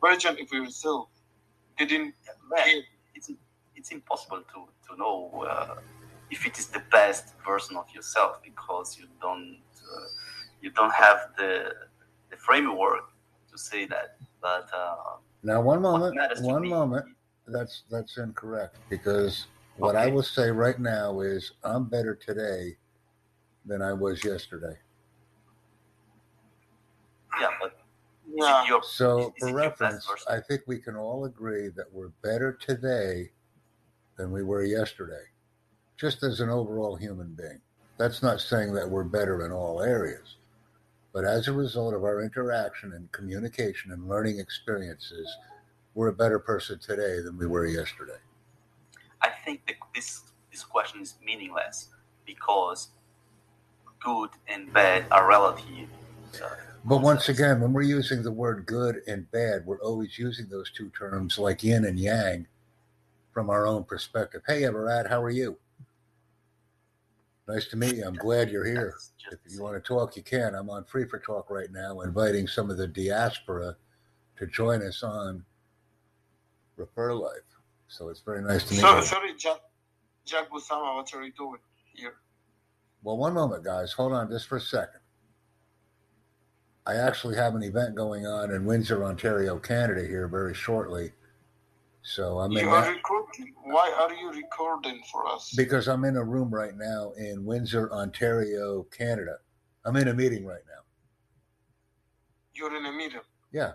version of yourself didn't Man, it's it's impossible to to know uh, if it is the best version of yourself because you don't uh, you don't have the the framework to say that. But uh, Now, one moment, matters to one me- moment. That's that's incorrect because what I will say right now is I'm better today than I was yesterday. Yeah, but is Yeah. your So, is- is for it your best reference. I think we can all agree that we're better today than we were yesterday, just as an overall human being. That's not saying that we're better in all areas, but as a result of our interaction and communication and learning experiences, we're a better person today than we were yesterday. I think that this this question is meaningless because good and bad are relative. Uh, But once again, when we're using the word good and bad, we're always using those two terms like yin and yang from our own perspective. Hey, Everad, how are you? Nice to meet you. I'm glad you're here. If you want to talk, you can. I'm on Free for Talk right now, inviting some of the diaspora to join us on Refer Life. So it's very nice to meet So, you. sorry, Jack, Jack Busama, what are you doing here? Well, one moment, guys. Hold on just for a second. I actually have an event going on in Windsor, Ontario, Canada here very shortly. So I'm in are that recording. Why are you recording for us? because I'm in a room right now in Windsor, Ontario, Canada. I'm in a meeting right now. You're in a meeting. Yeah.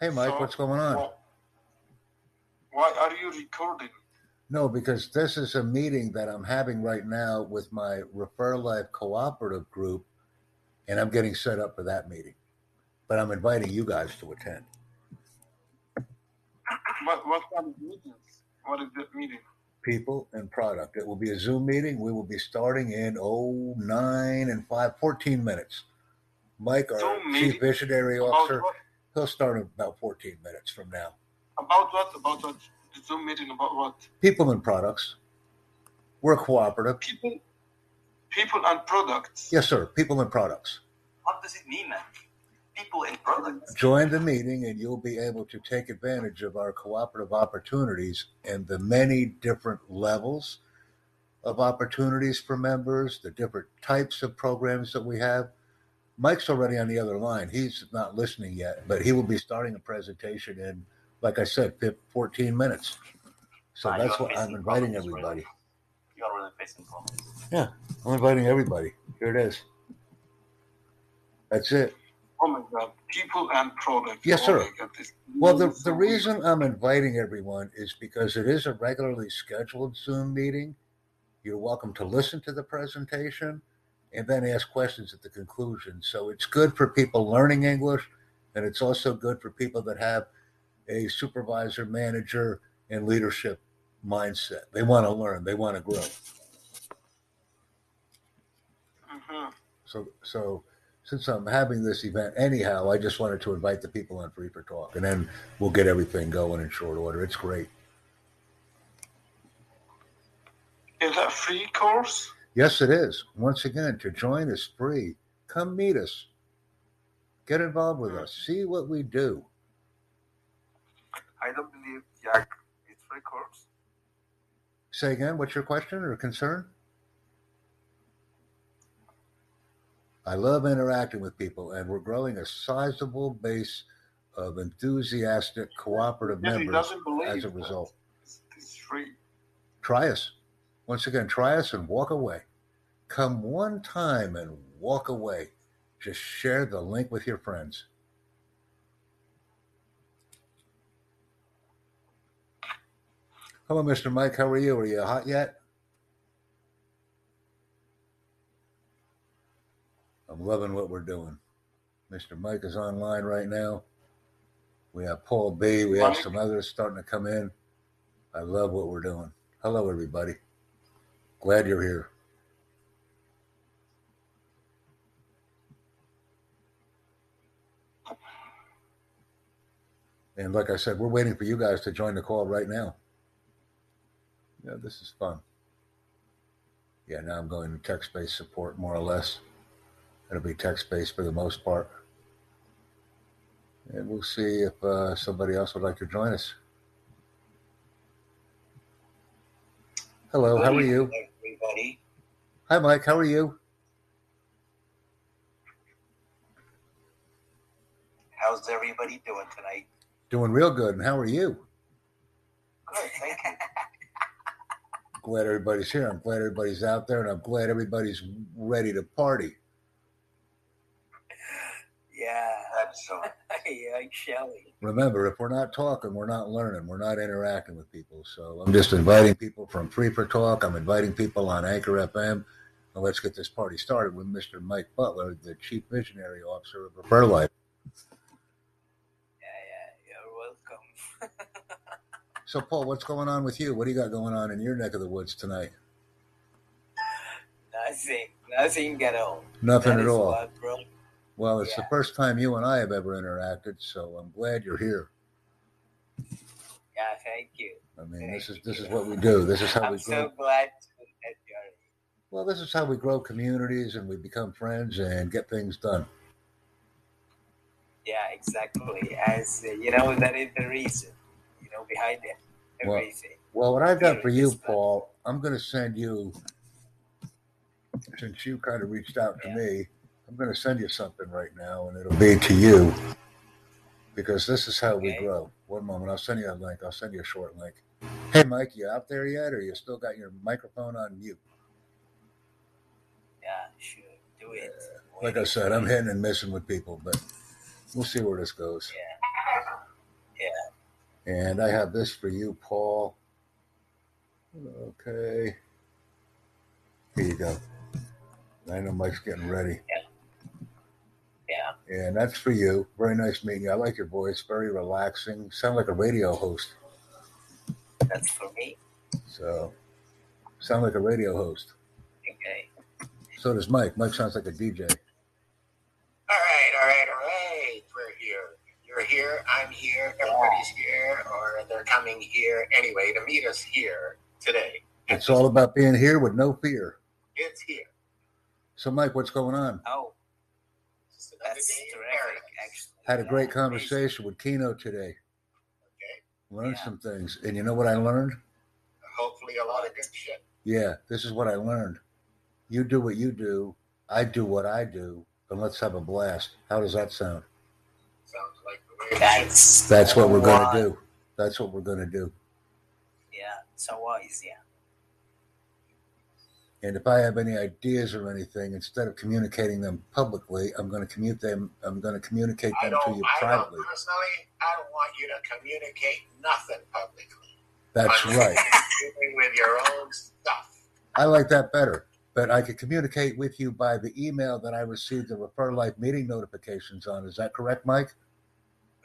Hey, Mike, So, what's going on? Why, why are you recording? No, because this is a meeting that I'm having right now with my Refer Life Cooperative group, and I'm getting set up for that meeting. But I'm inviting you guys to attend. What, what kind of meetings? What is that meeting? People and product. It will be a Zoom meeting. We will be starting in oh nine and five, 14 minutes. Mike, our Zoom chief meeting? visionary About officer, what? he'll start in about 14 minutes from now. About what? About what? The Zoom meeting about what? People and products. We're cooperative. People, people and products. Yes, sir. People and products. What does it mean, man? People and products. Join the meeting and you'll be able to take advantage of our cooperative opportunities and the many different levels of opportunities for members, the different types of programs that we have. Mike's already on the other line. He's not listening yet, but he will be starting a presentation in, like I said, 14 minutes. So Ah, that's what I'm inviting everybody. You are really facing problems. Yeah, I'm inviting everybody. Here it is. That's it. Oh my God. People and products. Yes, oh sir. My God. This Well, the, the reason. I'm inviting everyone is because it is a regularly scheduled Zoom meeting. You're welcome to listen to the presentation and then ask questions at the conclusion. So it's good for people learning English, and it's also good for people that have a supervisor, manager, and leadership mindset. They want to learn, they want to grow. Mhm. So, so since I'm having this event anyhow, I just wanted to invite the people on Free for Talk, and then we'll get everything going in short order. It's great. Is that a free course? Yes, it is. Once again, to join is free. Come meet us. Get involved with us. See what we do. I don't believe Jack. It's free course. Say again, what's your question or concern? I love interacting with people, and we're growing a sizable base of enthusiastic cooperative Yes, members as a result. It's, it's free. Try us. Once again, try us and walk away. Come one time and walk away. Just share the link with your friends. Hello, Mr. Mike. How are you? Are you hot yet? I'm loving what we're doing. Mr. Mike is online right now. We have Paul B. We have some others starting to come in. I love what we're doing. Hello, everybody. Glad you're here. And like I said, we're waiting for you guys to join the call right now. Yeah, this is fun. Yeah, now I'm going to text based support more or less. It'll be text based for the most part. And we'll see if uh, somebody else would like to join us. Hello, how are you? Everybody. Hi, Mike. How are you? How's everybody doing tonight? Doing real good. And how are you? Good, thank you. Glad everybody's here. I'm glad everybody's out there, and I'm glad everybody's ready to party. Yeah, That's so. yeah, Shelly. Remember, if we're not talking, we're not learning. We're not interacting with people. So I'm just inviting people from Free for Talk. I'm inviting people on Anchor FM. Now let's get this party started with Mr. Mike Butler, the Chief Visionary Officer of Refer Life. Yeah, yeah, you're welcome. So, Paul, what's going on with you? What do you got going on in your neck of the woods tonight? nothing, nothing at all. Nothing That at all. what. Well, it's the first time you and I have ever interacted, so I'm glad you're here. Yeah, thank you. I mean, this is this is what we do. This is how I'm we so grow. glad to, that you're Well, this is how we grow communities and we become friends and get things done. Yeah, exactly. As uh, you know, that is the reason, you know, behind it, Well, everything. Well, what I've got for you, Paul, I'm going to send you, since you kind of reached out to Yeah. me, I'm going to send you something right now, and it'll be to you because this is how we grow. One moment, I'll send you a link. I'll send you a short link. Hey, Mike, you out there yet, or you still got your microphone on mute? Yeah, sure, do it. Like I said, I'm hitting and missing with people, but we'll see where this goes. Yeah, And I have this for you, Paul. Okay. Here you go. I know Mike's getting ready. yeah. Yeah. And that's for you. Very nice meeting you. I like your voice. Very relaxing. Sound like a radio host. That's for me. So, sound like a radio host. Okay. So does Mike. Mike sounds like a DJ. All right, all right, all right. We're here. You're here. I'm here. Everybody's here, or they're coming here anyway to meet us here today. It's all about being here with no fear. It's here. So, Mike, what's going on? Oh, Just another that's day in terrific. paradise. Actually, Had a great amazing. conversation with Kino today. Okay. Learned Yeah. some things. And you know what I learned? Hopefully, a lot of good shit. Yeah, this is what I learned. You do what you do, I do what I do, and let's have a blast. How does that sound? Sounds like the way it should. That's That's what we're going to do. That's what we're going to do. Yeah, so wise. Yeah. And if I have any ideas or anything, instead of communicating them publicly, I'm going to commute them. I'm going to communicate them to you I don't privately. personally. I don't want you to communicate nothing publicly. That's right. With your own stuff. I like that better. But I could communicate with you by the email that I received the Refer Life meeting notifications on. Is that correct, Mike?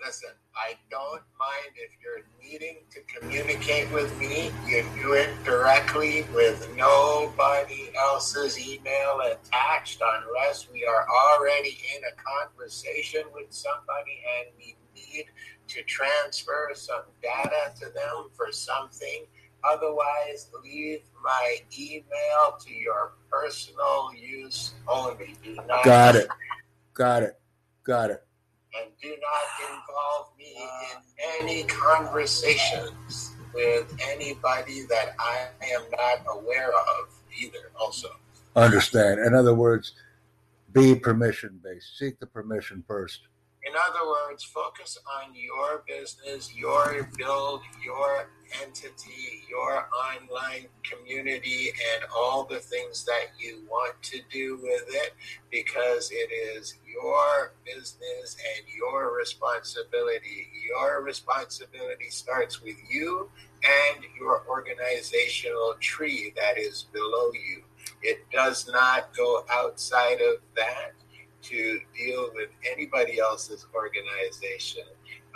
Listen, I don't mind if you're needing to communicate with me. You do it directly with nobody else's email attached unless we are already in a conversation with somebody and we need to transfer some data to them for something. Otherwise, leave my email to your personal use only. Got it. Got it. Got it. And do not involve me in any conversations with anybody that I am not aware of either. Also, Understand. In other words, be permission based. Seek the permission first. In other words, focus on your business, your build, your entity, your online community, and all the things that you want to do with it because it is your business and your responsibility. Your responsibility starts with you and your organizational tree that is below you. It does not go outside of that to deal with anybody else's organization.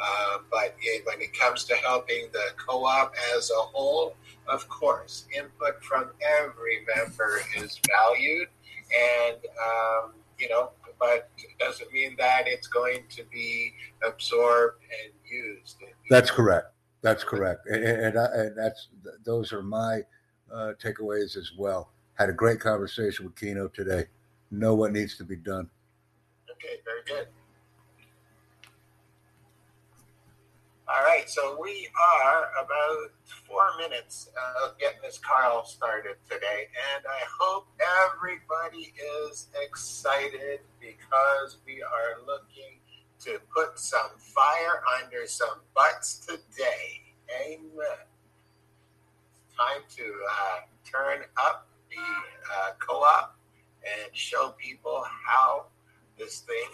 Uh, but it, when it comes to helping the co-op as a whole, of course, input from every member is valued, and um, you know, but it doesn't mean that it's going to be absorbed and used. That's correct. That's correct. And, and, I, and that's those are my uh, takeaways as well. Had a great conversation with Kino today. Know what needs to be done. Okay, very good. All right, so we are about four minutes of getting this Carl started today, and I hope everybody is excited because we are looking to put some fire under some butts today. Amen. Time to uh, turn up the uh, co-op and show people how this thing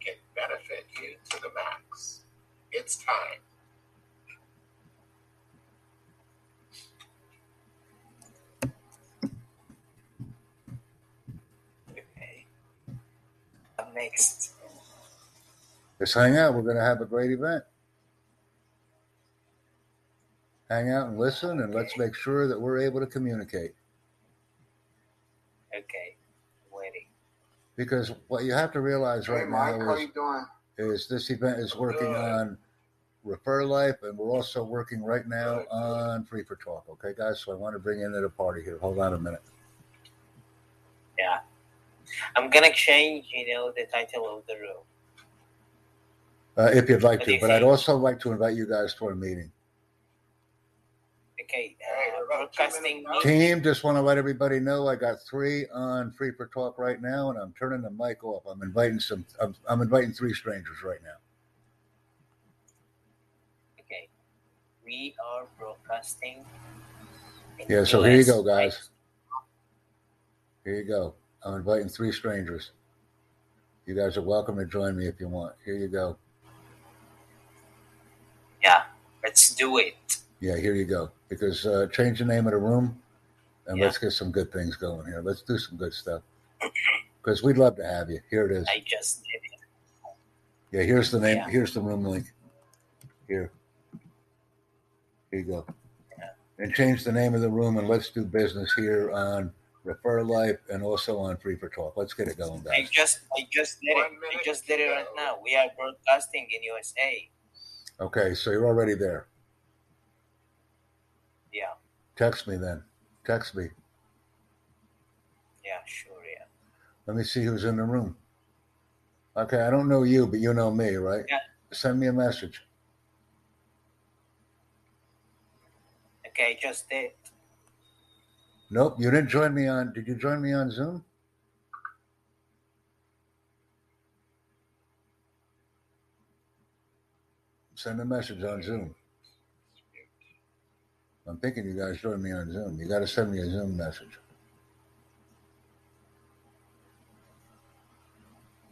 can benefit you to the max. It's time. Okay. Up next. Just hang out. We're going to have a great event. Hang out and listen, and let's make sure that we're able to communicate. Okay. Waiting. Because what you have to realize Hey, right Mike, now how is, you doing? is this event is working Good. on Refer Life, and we're also working right now on Free for Talk. Okay, guys. So I want to bring in to the party here. Hold on a minute. Yeah. I'm gonna change, you know, the title of the room. Uh, if you'd like What to, you but I'd also like to invite you guys to a meeting. Okay. All right, Uh, we're about two broadcasting. Team, just want to let everybody know I got three on Free for Talk right now, and I'm turning the mic off. I'm inviting some. I'm, I'm inviting three strangers right now. Okay. We are broadcasting. Yeah, so here you go, guys. Here you go. I'm inviting three strangers. You guys are welcome to join me if you want. Here you go. Yeah. Let's do it. Yeah, here you go. Because uh, change the name of the room, and Yeah. let's get some good things going here. Let's do some good stuff. Because we'd love to have you. Here it is. I just did it. Yeah, here's the name. Yeah. Here's the room link. Here. Here you go. Yeah. And change the name of the room and let's do business here on Refer Life and also on Free for Talk. Let's get it going, I just I just did One it. I just did it right now. We are broadcasting in USA. Okay, so you're already there. Yeah. Text me then. Text me. Yeah, sure, yeah. Let me see who's in the room. Okay, I don't know you, but you know me, right? Yeah. Send me a message. Okay, just did. Nope, you didn't join me on. Did you join me on Zoom? Send a message on Zoom. I'm thinking you guys join me on Zoom. You got to send me a Zoom message.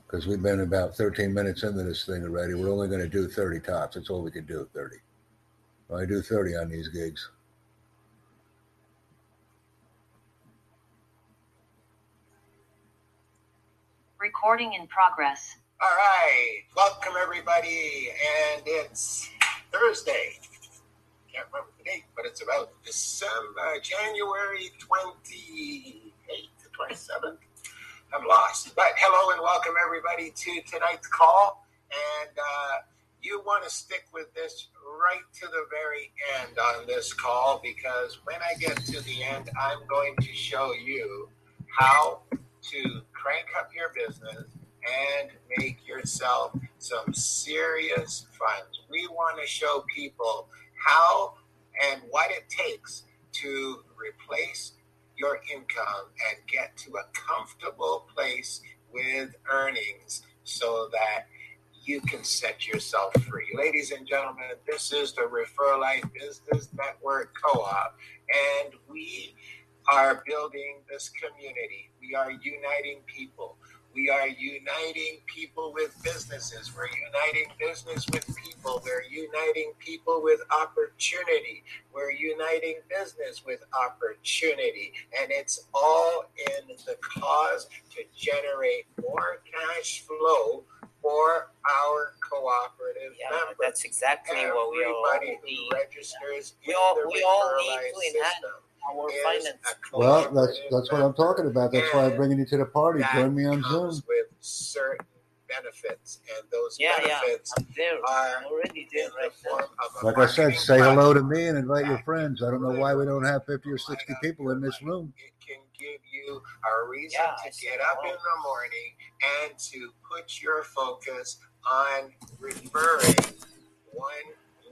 Because we've been about 13 minutes into this thing already. We're only going to do 30 tops. That's all we can do, 30. Well, I do 30 on these gigs. Recording in progress. All right, welcome everybody, and it's Thursday. Can't remember the date, but it's about December, January twenty eighth to twenty seventh. I'm lost, but hello and welcome everybody to tonight's call. And uh, you want to stick with this right to the very end on this call because when I get to the end, I'm going to show you how to crank up your business and make yourself some serious funds. We want to show people how and what it takes to replace your income and get to a comfortable place with earnings so that you can set yourself free. Ladies and gentlemen, this is the Refer Life Business Network Co op, and we are building this community. We are uniting people. We are uniting people with businesses. We're uniting business with people. We're uniting people with opportunity. We're uniting business with opportunity. And it's all in the cause to generate more cash flow for our cooperative Yeah, members. that's exactly what we all Everybody who need. registers We in all- the we all need to enhance Our is finance. Well, that's that's what I'm talking about. That's why I'm bringing you to the party. Join me on Zoom. with certain benefits, and those Yeah, yeah. benefits I'm there. are I'm already in there the right now. form of a Like I said, marketing say hello to me and invite your friends. I don't know why we don't have 50 or 60 people in this room. It can give you a reason Yeah, to get up in the morning and to put your focus on referring one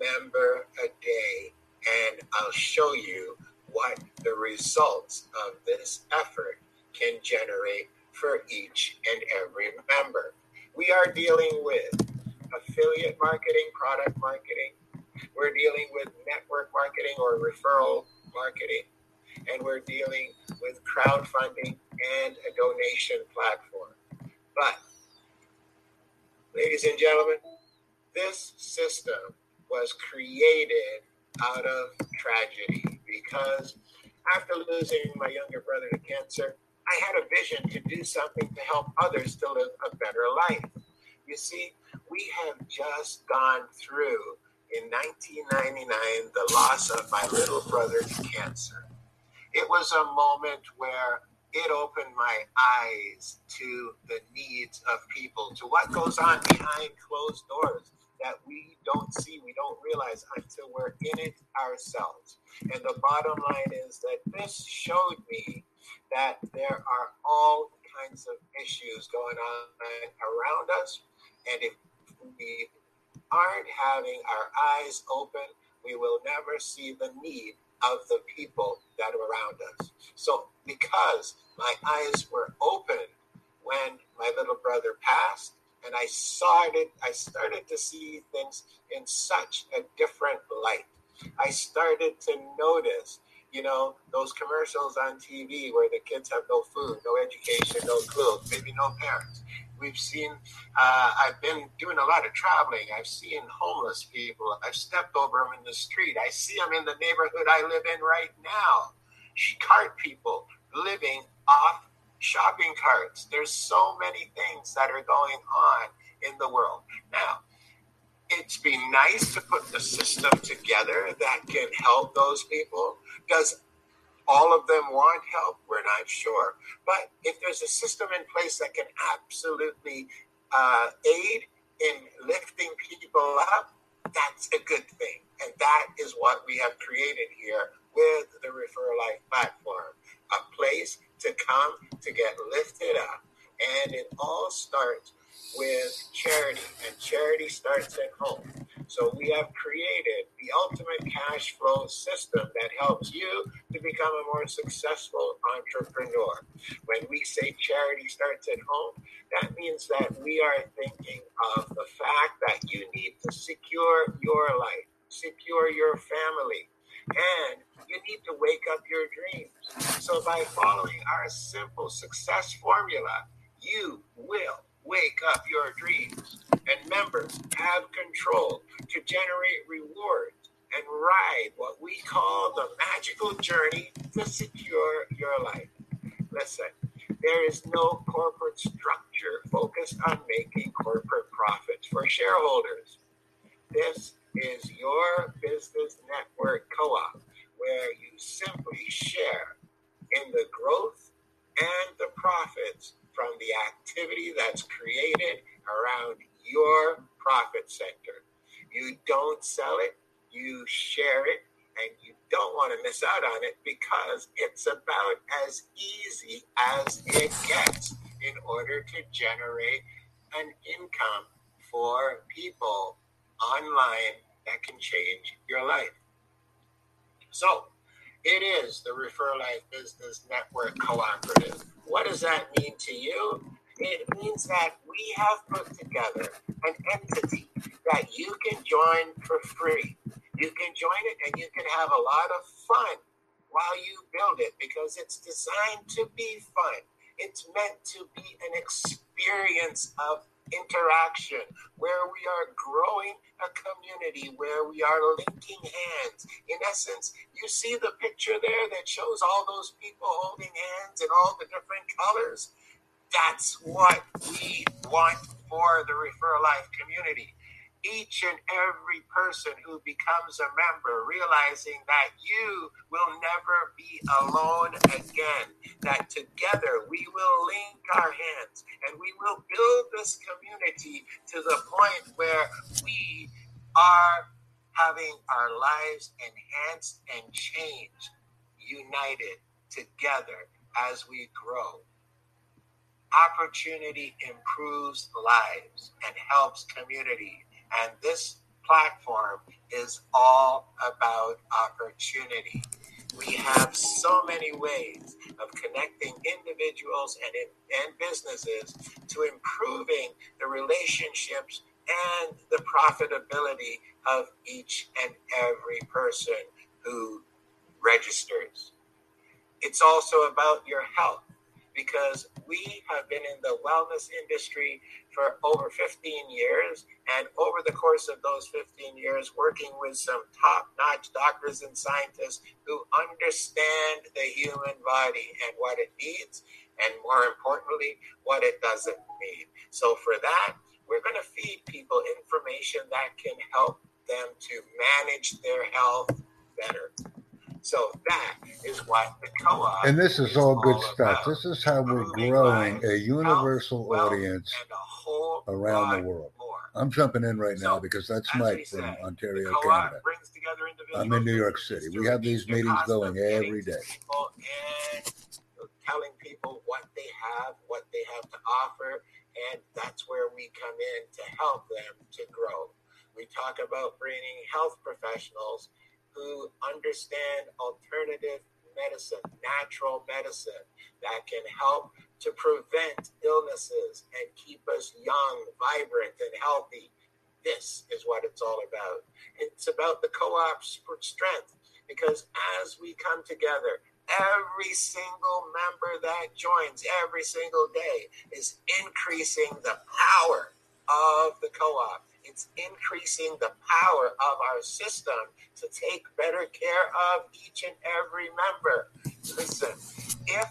member a day, and I'll show you what the results of this effort can generate for each and every member. We are dealing with affiliate marketing, product marketing. We're dealing with network marketing or referral marketing. And we're dealing with crowdfunding and a donation platform. But, ladies and gentlemen, this system was created out of tragedy because after losing my younger brother to cancer, I had a vision to do something to help others to live a better life. You see, we have just gone through in 1999 the loss of my little brother to cancer. It was a moment where it opened my eyes to the needs of people, to what goes on behind closed doors that we don't see, we don't realize until we're in it ourselves. And the bottom line is that this showed me that there are all kinds of issues going on around us. And if we aren't having our eyes open, we will never see the need of the people that are around us. So, because my eyes were open when my little brother passed, and I started, I started to see things in such a different light. I started to notice you know, those commercials on TV where the kids have no food, no education, no clothes, maybe no parents. We've seen, uh, I've been doing a lot of traveling. I've seen homeless people. I've stepped over them in the street. I see them in the neighborhood I live in right now. Cart people living off shopping carts. There's so many things that are going on in the world. Now, it's be nice to put the system together that can help those people. Does all of them want help? We're not sure. But if there's a system in place that can absolutely uh, aid in lifting people up, that's a good thing. And that is what we have created here with the Refer Life platform a place to come to get lifted up. And it all starts with charity, and charity starts at home. So we have created the ultimate cash flow system that helps you to become a more successful entrepreneur. When we say charity starts at home, that means that we are thinking of the fact that you need to secure your life, secure your family, and need to wake up your dreams. So by following our simple success formula, you will wake up your dreams. And members have control to generate rewards and ride what we call the magical journey to secure your life. Listen, there is no corporate structure focused on making corporate profits for shareholders. This is your business network co op where you simply share in the growth and the profits from the activity that's created around your profit center. You don't sell it, you share it, and you don't want to miss out on it because it's about as easy as it gets in order to generate an income for people online that can change your life. So, it is the Refer Life Business Network Cooperative. What does that mean to you? It means that we have put together an entity that you can join for free. You can join it and you can have a lot of fun while you build it because it's designed to be fun. It's meant to be an experience of interaction, where we are growing a community, where we are linking hands. In essence, you see the picture there that shows all those people holding hands in all the different colors. That's what we want for the Refer Life community each and every person who becomes a member, realizing that you will never be alone again, that together we will link our hands and we will build this community to the point where we are having our lives enhanced and changed, united together as we grow. Opportunity improves lives and helps community and this platform is all about opportunity. We have so many ways of connecting individuals and, and businesses to improving the relationships and the profitability of each and every person who registers. It's also about your health because we have been in the wellness industry for over 15 years. And over the course of those 15 years, working with some top notch doctors and scientists who understand the human body and what it needs, and more importantly, what it doesn't need. So, for that, we're going to feed people information that can help them to manage their health better. So that is what the co-op. And this is all good stuff. about. This is how we're growing a universal audience and a whole around the world. more. I'm jumping in right now So, because that's Mike from said, Ontario, Canada. brings together individuals I'm in New York City. We have these meetings going every day. telling people what they have, what they have to offer, and that's where we come in to help them to grow. We talk about bringing health professionals who understand alternative medicine, natural medicine that can help to prevent illnesses and keep us young, vibrant, and healthy. This is what it's all about. It's about the co op strength because as we come together, every single member that joins every single day is increasing the power of the co op. It's increasing the power of our system to take better care of each and every member. Listen, if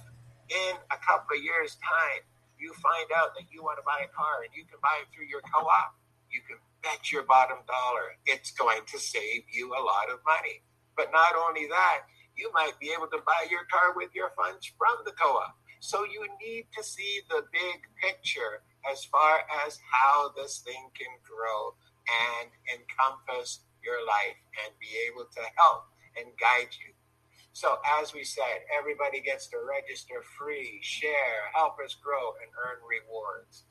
in a couple of years' time you find out that you want to buy a car and you can buy it through your co op, you can bet your bottom dollar it's going to save you a lot of money. But not only that, you might be able to buy your car with your funds from the co op. So you need to see the big picture as far as how this thing can grow and encompass your life and be able to help and guide you. So, as we said, everybody gets to register free, share, help us grow, and earn rewards.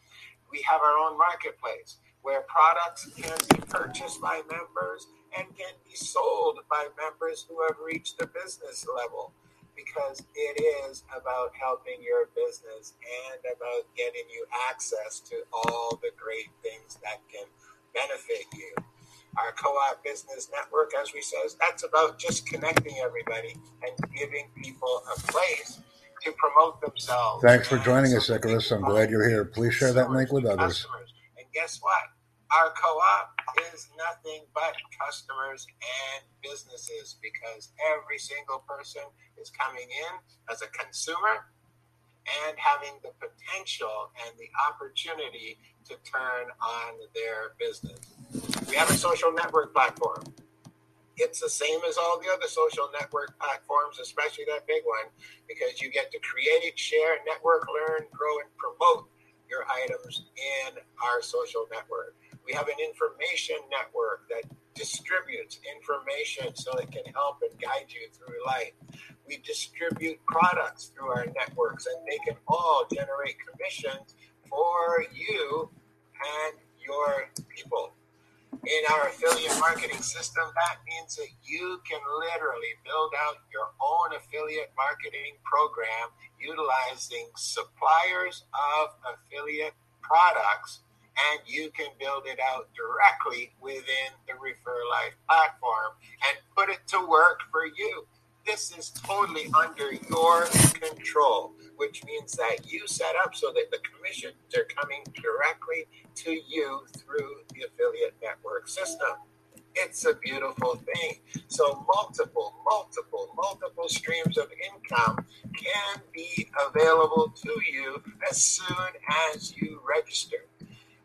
We have our own marketplace where products can be purchased by members and can be sold by members who have reached the business level because it is about helping your business and about getting you access to all the great things that can benefit you. Our co-op business network, as we says, that's about just connecting everybody and giving people a place to promote themselves. Thanks for joining us, Icarus. I'm glad you're here. Please share that link with others. And guess what? Our co-op is nothing but customers and businesses because every single person is coming in as a consumer and having the potential and the opportunity to turn on their business. We have a social network platform. It's the same as all the other social network platforms, especially that big one, because you get to create, share, network, learn, grow, and promote your items in our social network. We have an information network that distributes information so it can help and guide you through life. We distribute products through our networks and they can all generate commissions for you and your people. In our affiliate marketing system, that means that you can literally build out your own affiliate marketing program utilizing suppliers of affiliate products and you can build it out directly within the Refer Life platform and put it to work for you. This is totally under your control, which means that you set up so that the commissions are coming directly to you through the affiliate network system. It's a beautiful thing. So, multiple, multiple, multiple streams of income can be available to you as soon as you register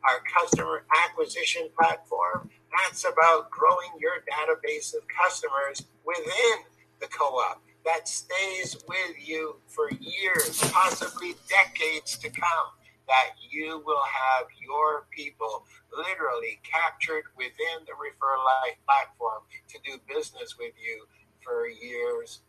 our customer acquisition platform. That's about growing your database of customers within the co op that stays with you for years, possibly decades to come. That you will have your people literally captured within the Refer Life platform to do business with you for years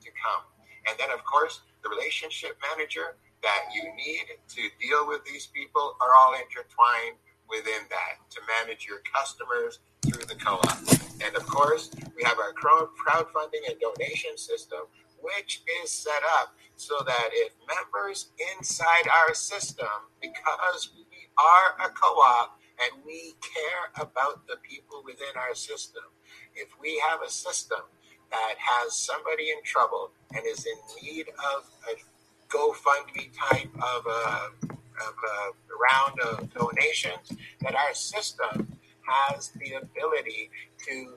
to come. And then, of course, the relationship manager that you need to deal with these people are all intertwined within that to manage your customers through the co-op. And of course, we have our crowdfunding and donation system, which is set up so that if members inside our system, because we are a co-op and we care about the people within our system, if we have a system that has somebody in trouble and is in need of a GoFundMe type of a, of a round of donations, that our system has the ability to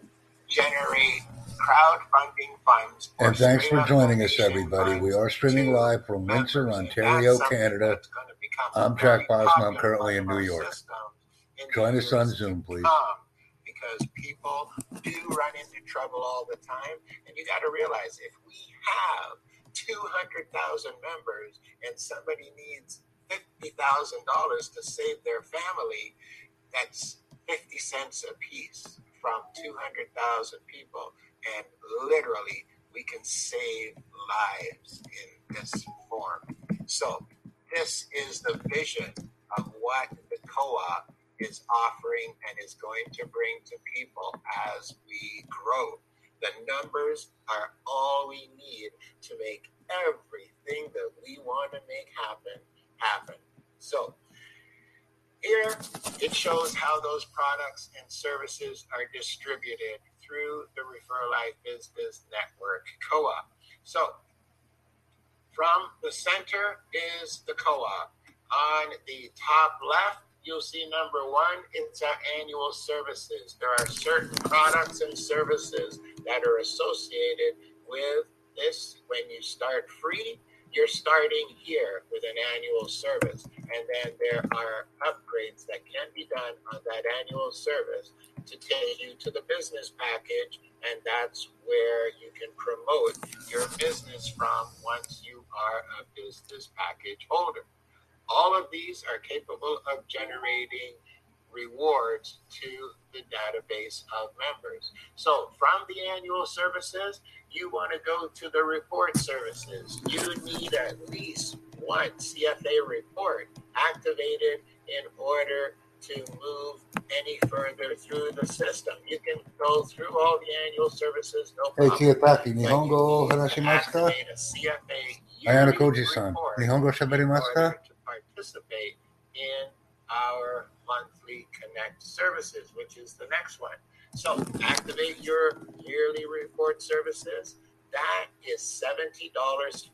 generate crowdfunding funds. And thanks for joining us, everybody. We are streaming live from Windsor, Ontario, Canada. that's gonna become I'm Jack very Bosma. I'm currently in New York. system in the Join us on Zoom, please. Because people do run into trouble all the time. And you got to realize if we have 200,000 members and somebody needs $50,000 to save their family, that's 50 cents a piece from 200,000 people. And literally, we can save lives in this form. So, this is the vision of what the co op is offering and is going to bring to people as we grow. The numbers are all we need to make everything that we want to make happen happen. So, here it shows how those products and services are distributed through the Refer Life Business Network Co op. So, from the center is the co op. On the top left, you'll see number one, it's our annual services. There are certain products and services that are associated with this. When you start free, you're starting here with an annual service. And then there are upgrades that can be done on that annual service to take you to the business package. And that's where you can promote your business from once you are a business package holder. All of these are capable of generating rewards to the database of members. So from the annual services, you want to go to the report services. You need at least one CFA report activated in order to move any further through the system. You can go through all the annual services, no problem. Hey, Tati, Nihongo Harashimasu ka? Ayano Koji-san, Nihongo Shabarimasu? Participate in our monthly connect services, which is the next one. So activate your yearly report services. That is $70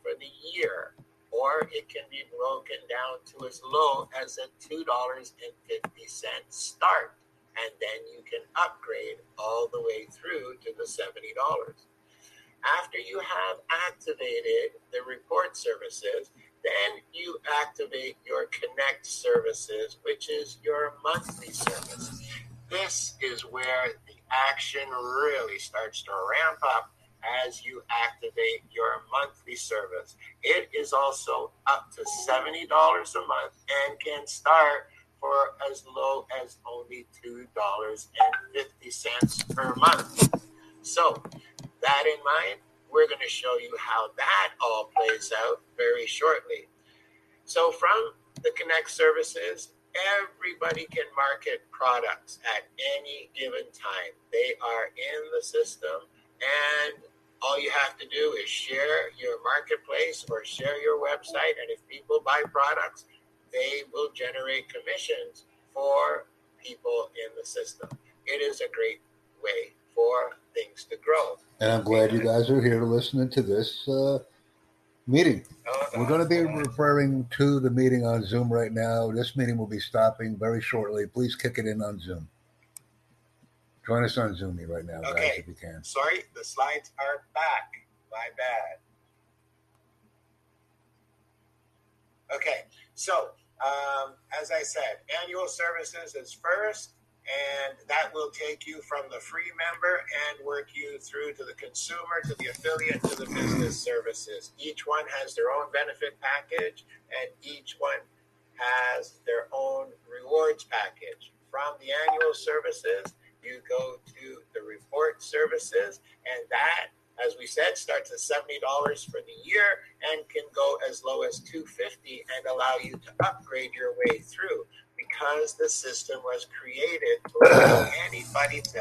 for the year, or it can be broken down to as low as a $2.50 start. And then you can upgrade all the way through to the $70. After you have activated the report services, then activate your Connect services, which is your monthly service. This is where the action really starts to ramp up as you activate your monthly service. It is also up to $70 a month and can start for as low as only $2.50 per month. So, that in mind, we're going to show you how that all plays out very shortly. So, from the Connect services, everybody can market products at any given time. They are in the system, and all you have to do is share your marketplace or share your website. And if people buy products, they will generate commissions for people in the system. It is a great way for things to grow. And I'm glad you guys are here listening to this uh, meeting. We're going to be referring to the meeting on Zoom right now. This meeting will be stopping very shortly. Please kick it in on Zoom. Join us on Zoom right now, guys, if you can. Sorry, the slides are back. My bad. Okay, so um, as I said, annual services is first, and that will take you from the free member and work you through to the consumer, to the affiliate, to the business services. Each one has their own benefit package, and each one has their own rewards package. From the annual services, you go to the report services, and that, as we said, starts at seventy dollars for the year and can go as low as two fifty and allow you to upgrade your way through. Because the system was created to allow anybody to